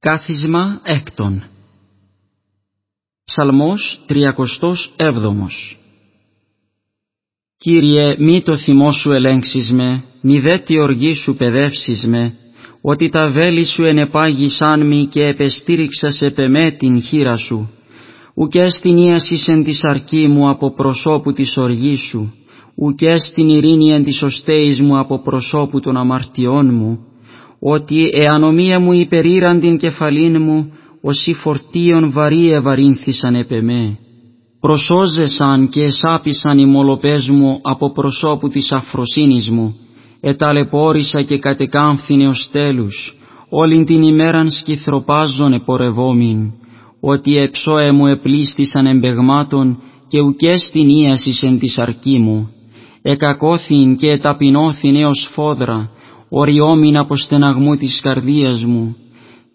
Κάθισμα έκτον. Ψαλμός 37 Κύριε μη το θυμό σου ελέγξεις με, μη δε τη οργή σου παιδεύσεις με, ότι τα βέλη σου ενεπάγησαν μη και επεστήριξα σε πεμέ την χείρα σου, ουκέ στην ίασης εν της αρκή μου από προσώπου της οργής σου, ουκέ στην ειρήνη εν της οστέης μου από προσώπου των αμαρτιών μου, ότι εανομία μου υπερήραν την κεφαλήν μου, όσοι φορτίων βαρύ ευαρύνθησαν επεμέ. Προσώζεσαν και εσάπησαν οι μολοπές μου από προσώπου της αφροσύνης μου, εταλαιπώρησα και κατεκάμφθηνε ως τέλους, όλην την ημέραν σκυθροπάζων επορευόμην, ότι εψώε μου επλήστησαν εμπεγμάτων και ουκές την ίασης εν της αρκή μου. Εκακώθην και εταπεινώθην έως φόδρα, οριόμην από στεναγμού της καρδίας μου.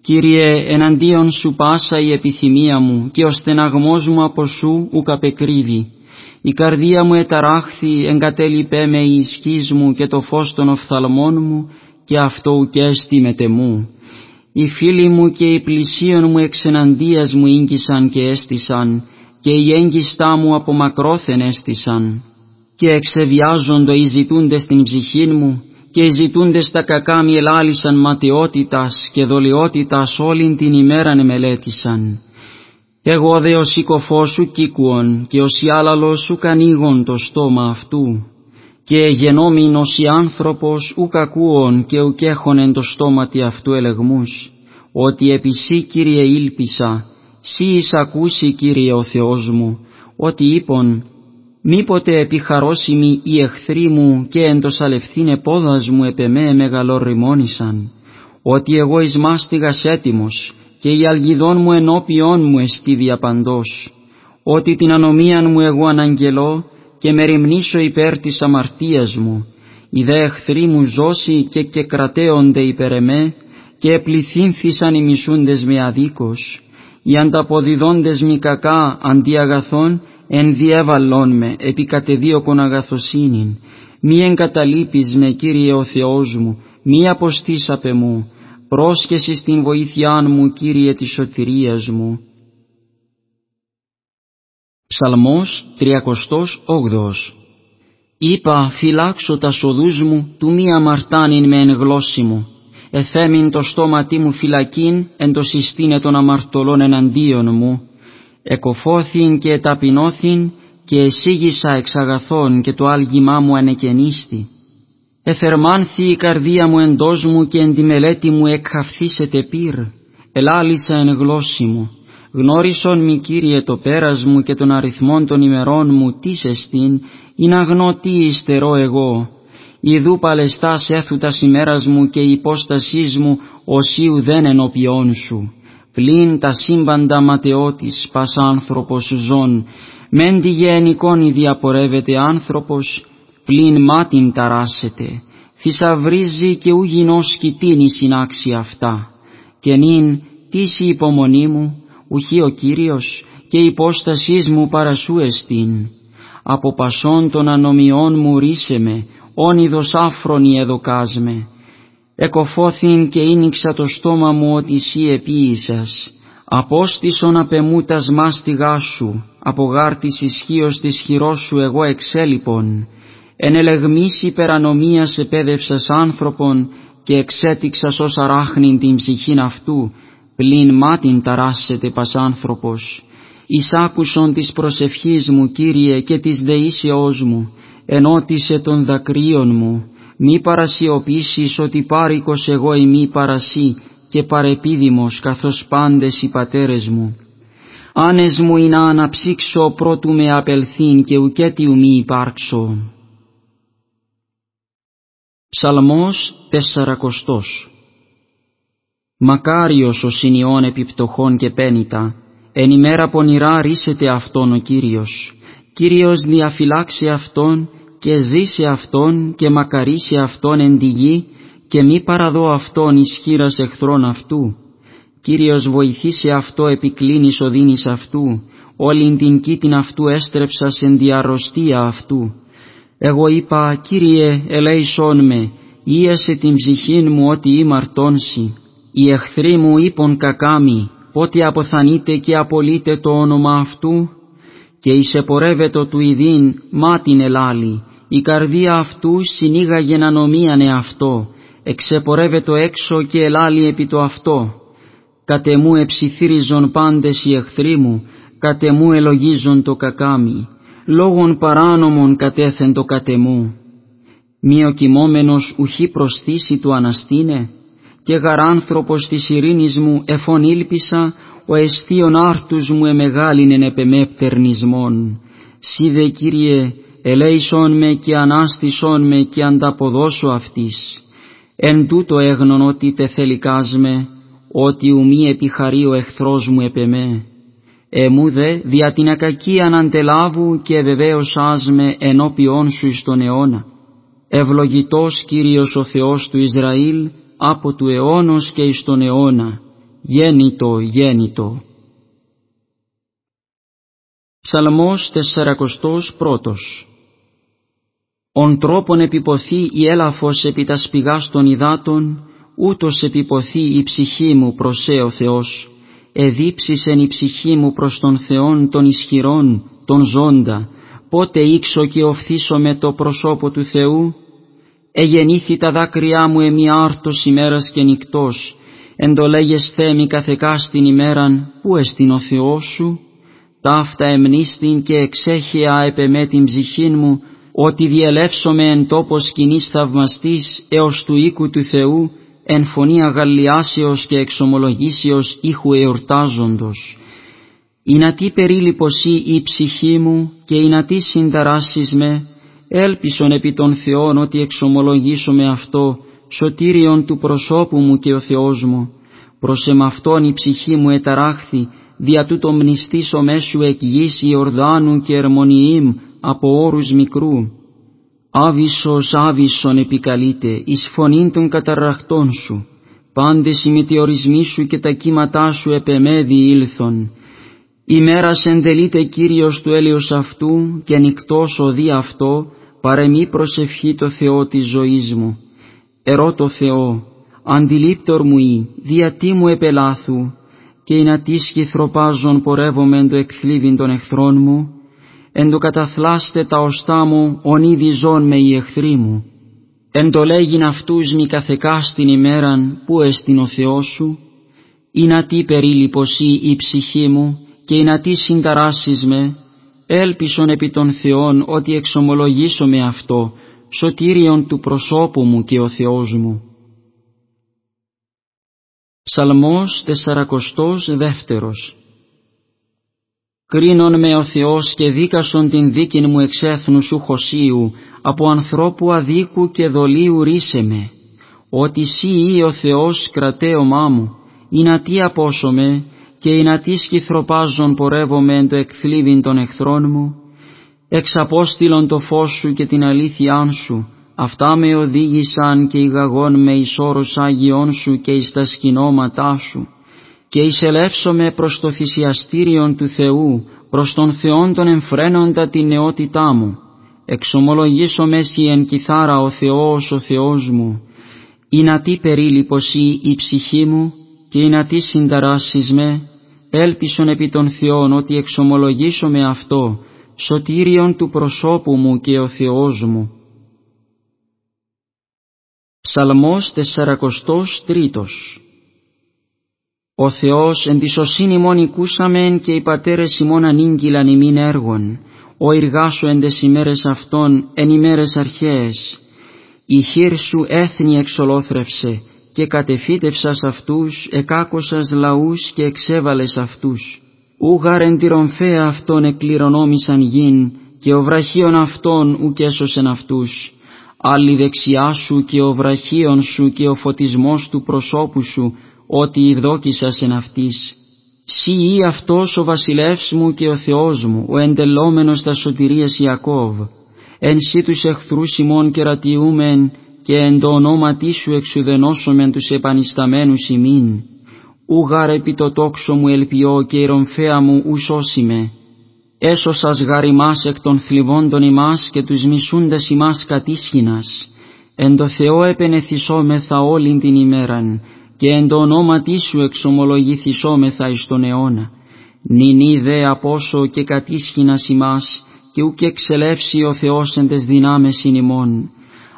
Κύριε, εναντίον σου πάσα η επιθυμία μου και ο στεναγμός μου από σου ουκ απεκρύβει. Η καρδία μου εταράχθη, εγκατέλειπέ με η ισχύς μου και το φως των οφθαλμών μου και αυτό ουκέστη με τεμού. Οι φίλοι μου και οι πλησίον μου εξεναντίας μου ίγκυσαν και έστησαν και οι έγκυστά μου από μακρόθεν έστησαν και εξεβιάζοντο οι ζητούντες στην ψυχή μου και οι ζητούντες τα κακά μη ελάλησαν ματιότητας και δολιότητας όλην την ημέραν μελέτησαν. Εγώ δε ο σηκωφός σου κήκουον και ο σιάλαλος σου κανίγον το στόμα αυτού. Και γενόμην ως η άνθρωπος ουκ ακούον και ουκ έχων το στόματι αυτού ελεγμούς. Ότι επί σύ Κύριε ήλπισα, σύ εις ακούσει Κύριε ο Θεός μου, ότι είπον μήποτε επιχαρώσιμοι οι εχθροί μου και εν το σαλευθύνε πόδας μου επ' εμέ μεγαλοριμόνησαν, ότι εγώ εις μάστιγας έτοιμος και η αλγιδόν μου ενώπιόν μου εστί διαπαντός, ότι την ανομίαν μου εγώ αναγγελώ και με ρημνήσω υπέρ της αμαρτίας μου, οι δε εχθροί μου ζώσει και και κρατέονται υπέρ εμέ, και επληθύνθησαν οι μισούντες με αδίκως, οι ανταποδιδόντες μη κακά αντί αγαθών, εν διέβαλόν με επί κατεδίωκον αγαθοσύνην, μη εγκαταλείπεις με Κύριε ο Θεός μου, μη αποστήσαπε μου, πρόσχεσης στην βοήθειά μου Κύριε της σωτηρίας μου. Ψαλμός 38 Είπα φυλάξω τα σοδούς μου, του μη αμαρτάνειν με εν γλώσσι μου, εθέμην το στόματί μου φυλακήν, εν το συστήνε των αμαρτωλών εναντίον μου, εκοφώθην και ταπεινώθην και εσύγησα εξ αγαθών και το άλγημά μου ανεκενίστη. Εθερμάνθη η καρδία μου εντός μου και εν τη μελέτη μου εκχαυθήσετε πυρ, ελάλησα εν γλώσση μου. Γνώρισον μη Κύριε το πέρας μου και τον αριθμόν των ημερών μου τίς εστίν, είναι αγνώ τι υστερώ εγώ. Ιδού παλαιστάς έθουτας ημέρας μου και η υπόστασής μου οσίου δεν ενωπιών σου πλην τα σύμπαντα ματαιώτης πας άνθρωπος ζών, μεν τη γενικόνη διαπορεύεται άνθρωπος, πλην μάτιν ταράσεται, θησαυρίζει και ου γινός κοιτίνη συνάξει αυτά, και νυν τίς η υπομονή μου, ουχή ο Κύριος, και η υπόστασής μου παρασού εστίν. Από πασών των ανομιών μου ρίσε με, όνειδος άφρονη εδοκάσμε, εκοφώθην και ίνιξα το στόμα μου ότι σύ επίησας, απόστησον απεμούτας μάστιγά σου, από γάρτης ισχύως της χειρός σου εγώ εξέλιπον, εν ελεγμής υπερανομίας επέδευσας άνθρωπον και εξέτηξας ως αράχνην την ψυχήν αυτού, πλην μάτιν ταράσσεται πας άνθρωπος. Εισάκουσον της προσευχής μου, Κύριε, και της δεήσεώς μου, ενώτισε των δακρύων μου, μη παρασιωπήσεις ότι πάρικος εγώ ημί παρασύ και παρεπίδημος καθώς πάντες οι πατέρες μου. Άνες μου είναι να αναψύξω πρώτου με απελθύν και ουκέτιου μη υπάρξω. Ψαλμός τεσσαρακοστός Μακάριος ο συνειών επιπτωχών και πένιτα, εν ημέρα πονηρά ρίσεται αυτόν ο Κύριος. Κύριος διαφυλάξει αυτόν και ζήσε αυτόν και μακαρίσε αυτόν εν τη γη και μη παραδώ αυτόν ισχύρας εχθρών αυτού. Κύριος βοηθήσε αυτό επικλίνης οδύνης αυτού, όλην την κήτην αυτού έστρεψας εν διαρρωστία αυτού. Εγώ είπα, Κύριε, ελέησόν με, ίασε την ψυχήν μου ότι ήμαρτόνσι. Οι εχθροί μου είπον κακάμι, πότε αποθανείτε και απολύτε το όνομα αυτού, και εισεπορεύετο του ειδήν μάτιν ελάλη, η καρδία αυτού συνήγαγεν ανομίαν εαυτό, εξεπορεύετο έξω και ελάλη επί το αυτό. Κατεμού εψιθύριζον πάντες οι εχθροί μου, κατεμού ελογίζον το κακάμι, λόγων παράνομων κατέθεν το κατεμού. Μη ο κοιμόμενος ουχή προσθήσει του αναστήνε, και γαράνθρωπος της ειρήνης μου εφών ήλπισα, ο εστίον άρτους μου εμεγάλινεν επεμέπτερνισμόν. Σίδε Κύριε, ελέησον με και ανάστησον με και ανταποδώσω αυτής. Εν τούτο έγνων ότι τεθελικάσμε, ότι ουμή επιχαρεί ο εχθρός μου επεμέ. Εμού δε δια την ακακίαν αντελάβου και βεβαίως άσμε ενώπιόν σου εις τον αιώνα. Ευλογητός Κύριος ο Θεός του Ισραήλ, από του αιώνος και εις τον αιώνα, γέννητο, γέννητο. Ψαλμός πρώτος Ον τρόπον επιποθεί η έλαφος επί τα σπηγάς των υδάτων, ούτως επιποθεί η ψυχή μου προς ο Θεός. Εδίψησεν η ψυχή μου προς τον Θεόν των ισχυρών, τον ζώντα, πότε ήξω και οφθήσω με το προσώπο του Θεού, εγεννήθη τα δάκρυά μου εμεί άρτος ημέρας και νυχτός, εντολέγες θέμη καθεκά στην ημέραν, που εστιν ο Θεός σου, ταύτα εμνίστην και εξέχεια επεμέ την ψυχήν μου, ότι διελεύσομαι εν τόπος σκηνής θαυμαστής έως του οίκου του Θεού, εν φωνή αγαλιάσεως και εξομολογήσεως ήχου εορτάζοντος. Η να τι περίληπωσή η ψυχή μου και η να τι συνταράσεις με, έλπισον επί των Θεών ότι εξομολογήσω με αυτό, σωτήριον του προσώπου μου και ο Θεός μου, προς εμαυτόν η ψυχή μου εταράχθη, δια τούτο μνηστήσω μέσου εκ γης Ιορδάνου και Ερμονιήμ από όρους μικρού. Άβυσσος άβυσσον επικαλείται, εις φωνήν των καταρραχτών σου, πάντες οι μετεωρισμοί σου και τα κύματά σου επεμέδι ήλθον. Ημέρας εντελείται Κύριος του έλεος αυτού και νυχτός οδεί αυτό, παρεμή προσευχή το Θεό της ζωής μου. Ερώ Θεό, αντιλήπτορ μου ή, τι μου επελάθου, και ειν ατίσκη θροπάζων πορεύομαι το εκθλίβιν των εχθρών μου, εν το καταθλάστε τα οστά μου, ήδη ζών με οι εχθροί μου. Εν το λέγειν αυτούς μη καθεκά στην ημέραν, που εστιν ο Θεός σου, ή να τι περίληπωσή η ψυχή μου, και ή να τι συνταράσεις με, έλπισον επί των Θεών ότι εξομολογήσω με αυτό, σωτήριον του προσώπου μου και ο Θεός μου. Ψαλμός δεύτερος Κρίνον με ο Θεός και δίκασον την δίκην μου εξέθνου σου χωσίου, από ανθρώπου αδίκου και δολίου ρίσε με, ότι σύ ή ο Θεός κρατέωμά μου, ή να τι απόσωμε, και ή να τι σκυθροπάζον πορεύομαι εν το εκθλίβιν των εχθρών μου, εξαπόστηλον το φως σου και την αλήθειά σου, αυτά με οδήγησαν και ηγαγών με εις όρος Άγιών σου και εις τα σκηνώματά σου, και εισελεύσομαι προς το θυσιαστήριον του Θεού, προς τον Θεόν τον εμφραίνοντα την νεότητά μου, εξομολογήσω μέση εν κιθάρα ο Θεός ο Θεός μου, ή να τι περίληπωσή η ψυχή μου, και ή να τι συνταράσεις με, έλπισον επί των Θεών ότι εξομολογήσω με αυτό, σωτήριον του προσώπου μου και ο Θεός μου. Ψαλμός τρίτος Ο Θεός εν τη σωσύνη μόν οικούσαμεν και οι πατέρες ημών ανήγγυλαν ημίν έργων, ο εργάσου εν τες ημέρες αυτών εν ημέρες αρχαίες. Η χείρ σου έθνη εξολόθρευσε και κατεφύτευσας αυτούς, εκάκωσας λαούς και εξέβαλες αυτούς ούγαρ εν τη ρομφαία αυτών εκληρονόμησαν γην, και ο βραχίων αυτών ουκ έσωσεν αυτούς. Άλλη δεξιά σου και ο βραχίων σου και ο φωτισμός του προσώπου σου, ότι ευδόκησας εν αυτής. Σύ ή αυτός ο βασιλεύς μου και ο Θεός μου, ο εντελόμενος τα σωτηρίας Ιακώβ. Εν σύ τους εχθρούς ημών κερατιούμεν, και εν το ονόματί σου εξουδενώσομεν τους επανισταμένους ημίν ούγαρ επί το τόξο μου ελπιώ και η ρομφαία μου ου σώσιμε. Έσωσας γαρ ημάς εκ των θλιβόντων ημάς και τους μισούντες ημάς κατήσχυνας. Εν το Θεό επενεθισόμεθα όλην την ημέραν και εν το ονόματί σου εξομολογηθισόμεθα εις τον αιώνα. Νην είδε απόσο και κατήσχυνας ημάς, και ουκ εξελεύσει ο Θεός εν τες δυνάμες ημών.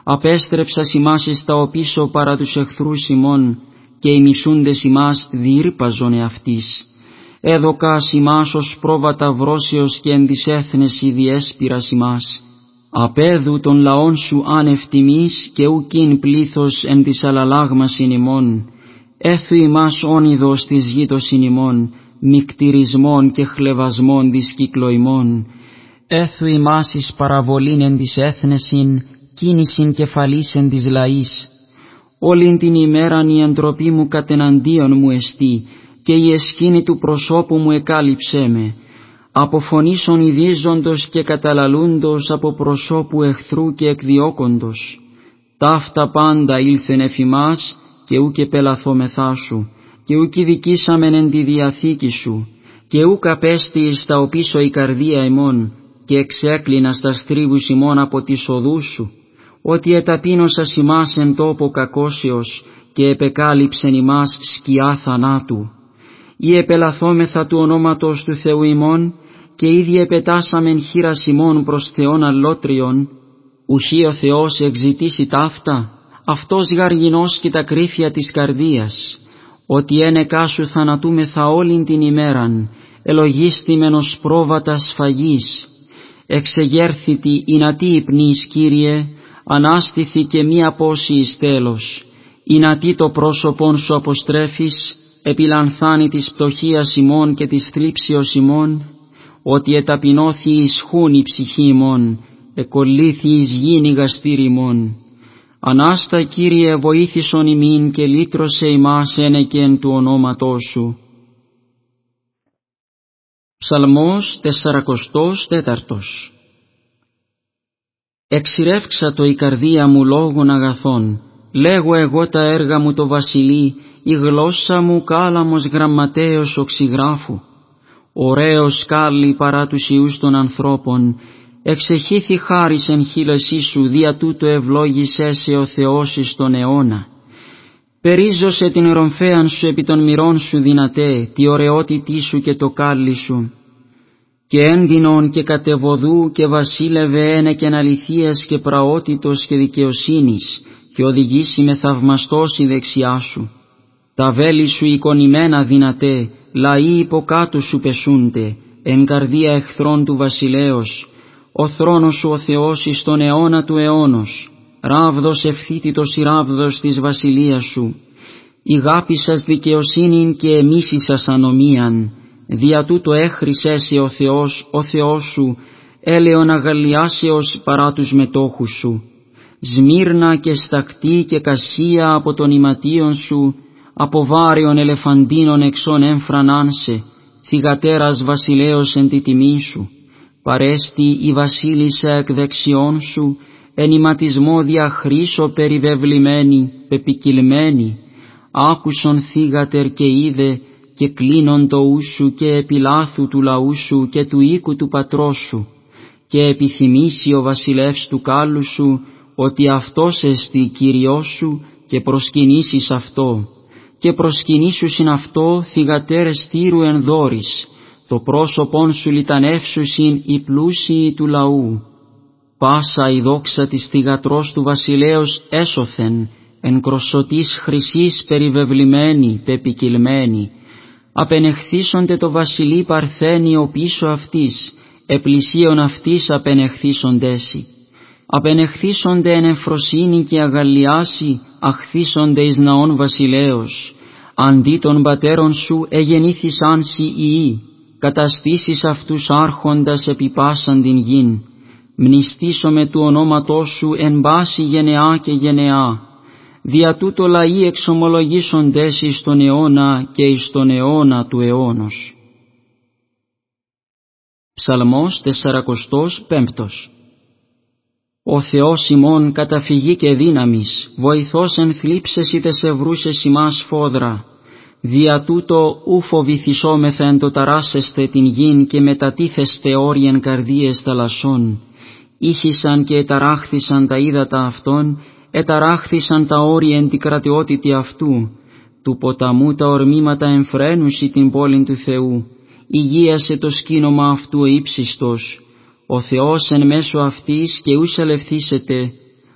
Απέστρεψα ημάς εις τα οπίσω παρά τους εχθρούς ημών, και οι μισούντες ημάς διήρπαζον εαυτής. Έδωκα ημάς ως πρόβατα βρόσιος και εν της έθνες ιδιέσπυρας ημάς. Απέδου των λαών σου άνευ τιμής και ουκίν πλήθος εν της αλαλάγμασιν ημών. Έθου ημάς όνειδος της γήτωσιν ημών, μικτηρισμών και χλεβασμών της κυκλοημών. Έθου ημάς εις παραβολήν εν της έθνεσιν, κίνησιν κεφαλής εν της λαής. Όλην την ημέραν η εντροπή μου κατεναντίον μου εστί, και η εσκήνη του προσώπου μου εκάλυψέ με. Από φωνήσων ιδίζοντος και καταλαλούντος από προσώπου εχθρού και εκδιώκοντος. Ταύτα πάντα ήλθεν εφημάς και ούκε πελαθόμεθά σου, και ούκ δικήσαμεν εν τη διαθήκη σου, και ούκ απέστη εις τα οπίσω η καρδία ημών, και εξέκλεινα στα στρίβους ημών από τις οδούς σου, ότι εταπείνωσα ημάς εν τόπο κακόσιος και επεκάλυψεν ημάς σκιά θανάτου. Ή επελαθόμεθα του ονόματος του Θεού ημών και ήδη επετάσαμεν χείρας ημών προς Θεόν αλλότριον, ουχή ο Θεός εξητήσει ταύτα, αυτός γαργινός και τα κρύφια της καρδίας, ότι ένεκά σου θανατούμεθα όλην την ημέραν, ελογίστημενος πρόβατας σφαγής, εξεγέρθητη υνατή υπνής Κύριε, ανάστηθη και μη απόση εις τέλος, υνατή το πρόσωπον σου αποστρέφεις, επιλανθάνει της πτωχίας ημών και της θλίψεως ημών, ότι εταπεινώθη ισχούν η ψυχή ημών, εκολύθη εις γίνει γαστήρι ημών. Ανάστα Κύριε βοήθησον ημίν και λύτρωσε ημάς ένεκεν του ονόματός Σου. Ψαλμός 44 Εξηρεύξα το η καρδία μου λόγων αγαθών, λέγω εγώ τα έργα μου το βασιλεί, η γλώσσα μου κάλαμος γραμματέως οξυγράφου. Ωραίος κάλλη παρά τους ιούς των ανθρώπων, εξεχήθη χάρις εν χείλεσή σου, δια τούτο ευλόγησέ σε ο Θεός εις τον αιώνα. Περίζωσε την ρομφέαν σου επί των μυρών σου δυνατέ, τη ωραιότητή σου και το κάλλι σου. Και έντινον και κατεβοδού και βασίλευε ένεκεν αληθείας και πραότητος και δικαιοσύνης, και οδηγήσει με θαυμαστός η δεξιά σου. Τα βέλη σου εικονημένα δυνατέ, λαοί υποκάτω σου πεσούνται, εν καρδία εχθρών του βασιλέως, ο θρόνος σου ο Θεός εις τον αιώνα του αιώνος, ράβδος ευθύτητος η ράβδος της βασιλείας σου, ηγάπησας δικαιοσύνην και εμίσησας ανομίαν, δια τούτο έχρισέσαι ο Θεός, ο Θεός σου, έλεον αγαλιάσεως παρά τους μετόχους σου, σμύρνα και στακτή και κασία από τον ηματίον σου, από βάριον ελεφαντίνων εξών έμφρανάνσε, θυγατέρας βασιλέως εν τη τιμή σου, παρέστη η βασίλισσα εκ δεξιών σου, ενηματισμό διαχρήσω περιβεβλημένη, πεπικυλμένη, άκουσον θύγατερ και είδε, και κλείνον το ούσου και επιλάθου του λαού σου και του οίκου του πατρός σου, και επιθυμήσει ο βασιλεύς του κάλου σου, ότι αυτός εστι Κύριός σου και προσκυνήσεις αυτό, και προσκυνήσουσιν αυτό θυγατέρες θύρου ενδόρης, το πρόσωπον σου λιτανεύσουσιν οι πλούσιοι του λαού. Πάσα η δόξα της θυγατρός του βασιλέως έσωθεν, εν κροσωτής χρυσής περιβεβλημένη, πεπικυλμένη, απενεχθήσονται το βασιλεί παρθένιο πίσω αυτής, επλησίων αυτής απενεχθήσοντέσι. Απενεχθήσονται εν εμφροσύνη και αγαλιάση, αχθήσονται εις ναών βασιλέως. Αντί των πατέρων σου εγεννήθησαν σοι ιοί, καταστήσεις αυτούς άρχοντας επί πάσαν την γην. Μνηστήσω με του ονόματός σου εν πάση γενεά και γενεά, δια τούτο λαοί εξομολογήσοντες εις τον αιώνα και εις τον αιώνα του αιώνος. Ψαλμός 45 Ο Θεός ημών καταφυγή και δύναμης, βοηθός εν θλίψες είτε σε βρούσες ημάς φόδρα, δια τούτο ου φοβηθισόμεθα εν το ταράσεστε την γην και μετατίθεστε όριεν καρδίες θαλασσών, ήχησαν και εταράχθησαν τα ύδατα αυτών, εταράχθησαν τα όρια εν την κρατιότητη αυτού, του ποταμού τα ορμήματα εμφραίνουσι την πόλη του Θεού, υγείασε το σκήνομα αυτού ο ύψιστος, ο Θεός εν μέσω αυτής και ούς ελευθύσετε,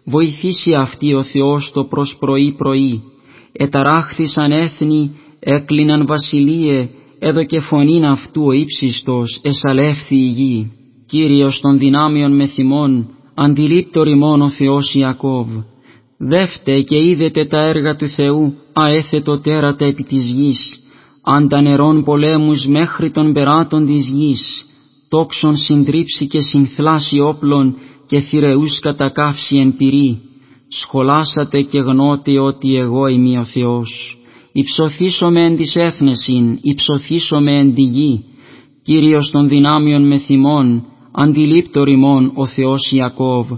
βοηθήσει αυτή ο Θεός το προς πρωί πρωί, εταράχθησαν έθνη, έκλειναν βασιλείε, έδωκε φωνήν αυτού ο ύψιστος, εσαλεύθη η γη. Κύριος των δυνάμεων με θυμών, αντιλήπτο ρημών ο Θεός Ιακώβ. Δεύτε και είδετε τα έργα του Θεού, αέθετο τέρατα επί της γης, αν τα νερών πολέμους μέχρι των περάτων της γης, τόξον συντρίψει και συνθλάσει όπλων και θηρεούς κατακάψει εν πυρή, σχολάσατε και γνώτε ότι εγώ είμαι ο Θεός. Υψωθήσομαι εν της έθνεσιν, υψωθήσομαι εν τη γη, Κύριος των δυνάμεων με θυμών, αντιλήπτο ρημών ο Θεός Ιακώβ,